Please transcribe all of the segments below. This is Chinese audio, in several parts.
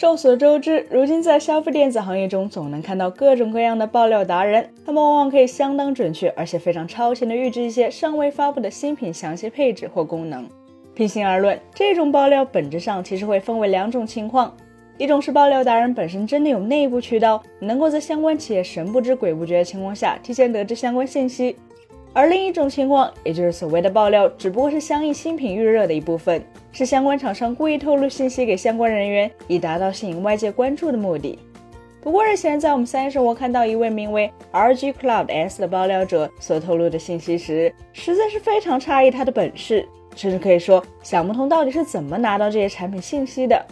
众所周知，如今在消费电子行业中，总能看到各种各样的爆料达人，他们往往可以相当准确，而且非常超前的预知一些尚未发布的新品详细配置或功能。平心而论，这种爆料本质上其实会分为两种情况：一种是爆料达人本身真的有内部渠道，能够在相关企业神不知鬼不觉的情况下，提前得知相关信息。而另一种情况，也就是所谓的爆料，只不过是相应新品预热的一部分，是相关厂商故意透露信息给相关人员，以达到吸引外界关注的目的。不过日前，在我们三生活看到一位名为 RG Cloud S 的爆料者所透露的信息时，实在是非常诧异他的本事，甚至可以说想不通到底是怎么拿到这些产品信息的。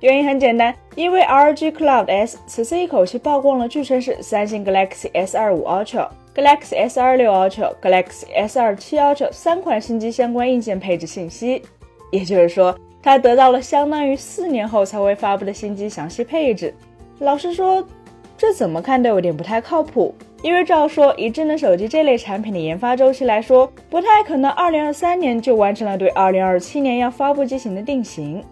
原因很简单，因为 RG Cloud S 此次一口气曝光了据称是三星 Galaxy S25 Ultra。Galaxy S26 Ultra、Galaxy S27 Ultra 三款新机相关硬件配置信息，也就是说，它得到了相当于四年后才会发布的新机详细配置。老实说，这怎么看都有点不太靠谱。因为照说，以智能手机这类产品的研发周期来说，不太可能2023年就完成了对2027年要发布机型的定型。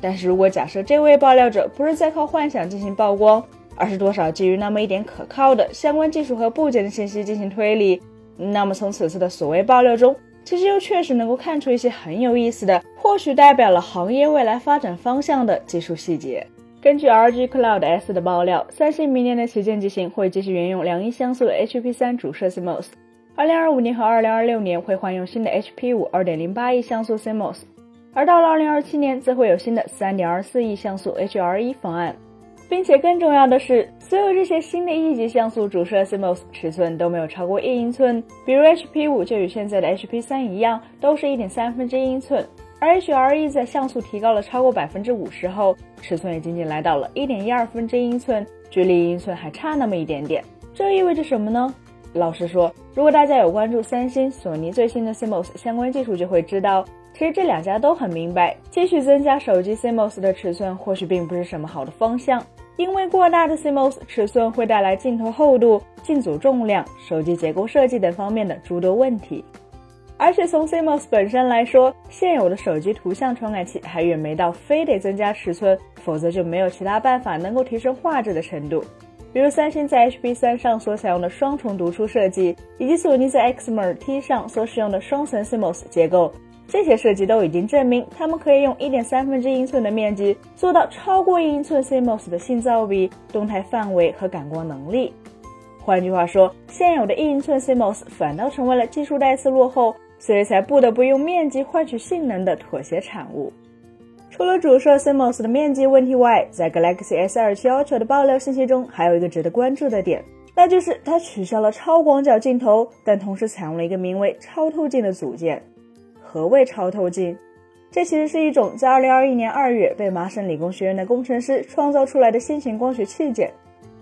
但是如果假设这位爆料者不是在靠幻想进行曝光，而是多少基于那么一点可靠的相关技术和部件的信息进行推理，那么从此次的所谓爆料中，其实又确实能够看出一些很有意思的，或许代表了行业未来发展方向的技术细节。根据 RG Cloud S 的爆料，三星明年的旗舰机型会继续沿用两亿像素的 HP 三主摄 CMOS，二零二五年和二零二六年会换用新的 HP 五二点零八亿像素 CMOS，而到了二零二七年则会有新的三点二四亿像素 HRE 方案。并且更重要的是，所有这些新的一级像素主摄 CMOS 尺寸都没有超过一英寸，比如 HP 五就与现在的 HP 三一样，都是一点三分之一英寸。而 HRE 在像素提高了超过百分之五十后，尺寸也仅仅来到了一点一二分之一英寸，距离一英寸还差那么一点点。这意味着什么呢？老实说，如果大家有关注三星、索尼最新的 CMOS 相关技术，就会知道，其实这两家都很明白，继续增加手机 CMOS 的尺寸，或许并不是什么好的方向。因为过大的 CMOS 尺寸会带来镜头厚度、镜组重量、手机结构设计等方面的诸多问题。而且从 CMOS 本身来说，现有的手机图像传感器还远没到非得增加尺寸，否则就没有其他办法能够提升画质的程度。比如三星在 HP 三上所采用的双重读出设计，以及索尼在 Exmor T 上所使用的双层 CMOS 结构。这些设计都已经证明，它们可以用一点三分之英寸的面积做到超过一英寸 CMOS 的信噪比、动态范围和感光能力。换句话说，现有的一英寸 CMOS 反倒成为了技术带次落后，所以才不得不用面积换取性能的妥协产物。除了主摄 CMOS 的面积问题外，在 Galaxy S27 Ultra 的爆料信息中，还有一个值得关注的点，那就是它取消了超广角镜头，但同时采用了一个名为超透镜的组件。何谓超透镜？这其实是一种在2021年2月被麻省理工学院的工程师创造出来的新型光学器件。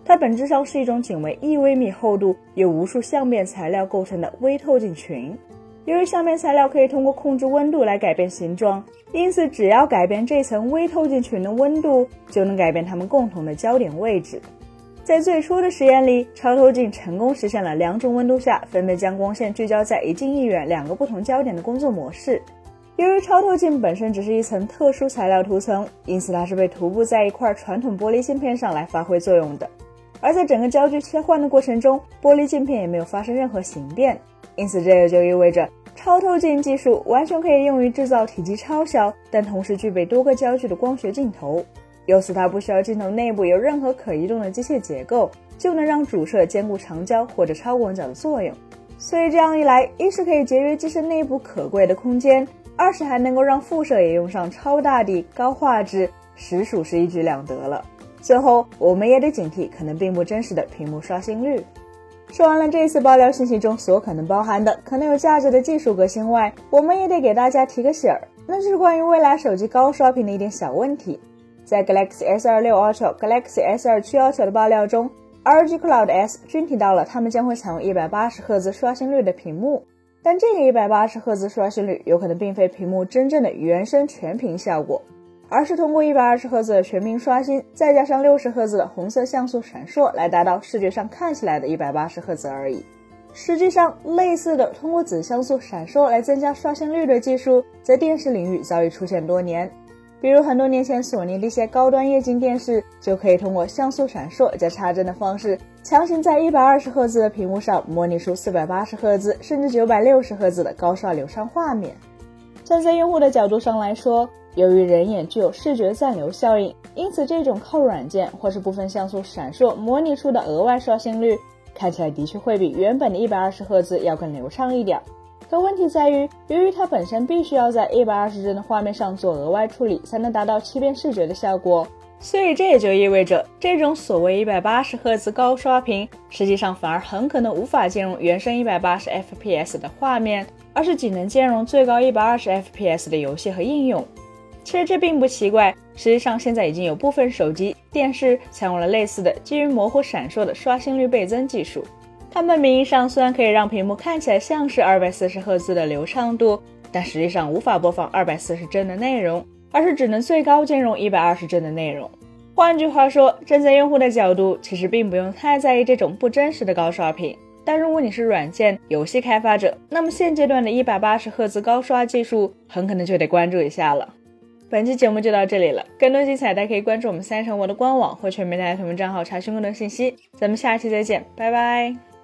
它本质上是一种仅为一微米厚度、由无数相变材料构成的微透镜群。由于相变材料可以通过控制温度来改变形状，因此只要改变这层微透镜群的温度，就能改变它们共同的焦点位置。在最初的实验里，超透镜成功实现了两种温度下分别将光线聚焦在一近一远两个不同焦点的工作模式。由于超透镜本身只是一层特殊材料涂层，因此它是被涂布在一块传统玻璃镜片上来发挥作用的。而在整个焦距切换的过程中，玻璃镜片也没有发生任何形变，因此这也就意味着超透镜技术完全可以用于制造体积超小但同时具备多个焦距的光学镜头。由此，它不需要镜头内部有任何可移动的机械结构，就能让主摄兼顾长焦或者超广角的作用。所以这样一来，一是可以节约机身内部可贵的空间，二是还能够让副摄也用上超大的、高画质，实属是一举两得了。最后，我们也得警惕可能并不真实的屏幕刷新率。说完了这次爆料信息中所可能包含的可能有价值的技术革新外，我们也得给大家提个醒儿，那就是关于未来手机高刷屏的一点小问题。在 Galaxy S26 Ultra、Galaxy S27 Ultra 的爆料中，RG Cloud S 均提到了他们将会采用180赫兹刷新率的屏幕，但这个180赫兹刷新率有可能并非屏幕真正的原生全屏效果，而是通过120赫兹的全屏刷新，再加上60赫兹的红色像素闪烁来达到视觉上看起来的180赫兹而已。实际上，类似的通过子像素闪烁来增加刷新率的技术，在电视领域早已出现多年。比如很多年前索尼的一些高端液晶电视，就可以通过像素闪烁加插帧的方式，强行在一百二十赫兹的屏幕上模拟出四百八十赫兹甚至九百六十赫兹的高刷流畅画面。站在用户的角度上来说，由于人眼具有视觉暂留效应，因此这种靠软件或是部分像素闪烁模拟出的额外刷新率，看起来的确会比原本的一百二十赫兹要更流畅一点。可问题在于，由于它本身必须要在一百二十帧的画面上做额外处理，才能达到欺骗视觉的效果，所以这也就意味着，这种所谓一百八十赫兹高刷屏，实际上反而很可能无法兼容原生一百八十 FPS 的画面，而是仅能兼容最高一百二十 FPS 的游戏和应用。其实这并不奇怪，实际上现在已经有部分手机、电视采用了类似的基于模糊闪烁的刷新率倍增技术。它们名义上虽然可以让屏幕看起来像是二百四十赫兹的流畅度，但实际上无法播放二百四十帧的内容，而是只能最高兼容一百二十帧的内容。换句话说，站在用户的角度，其实并不用太在意这种不真实的高刷屏。但如果你是软件游戏开发者，那么现阶段的一百八十赫兹高刷技术很可能就得关注一下了。本期节目就到这里了，更多精彩大家可以关注我们三成我的官网或全媒体同名账号查询更多信息。咱们下期再见，拜拜。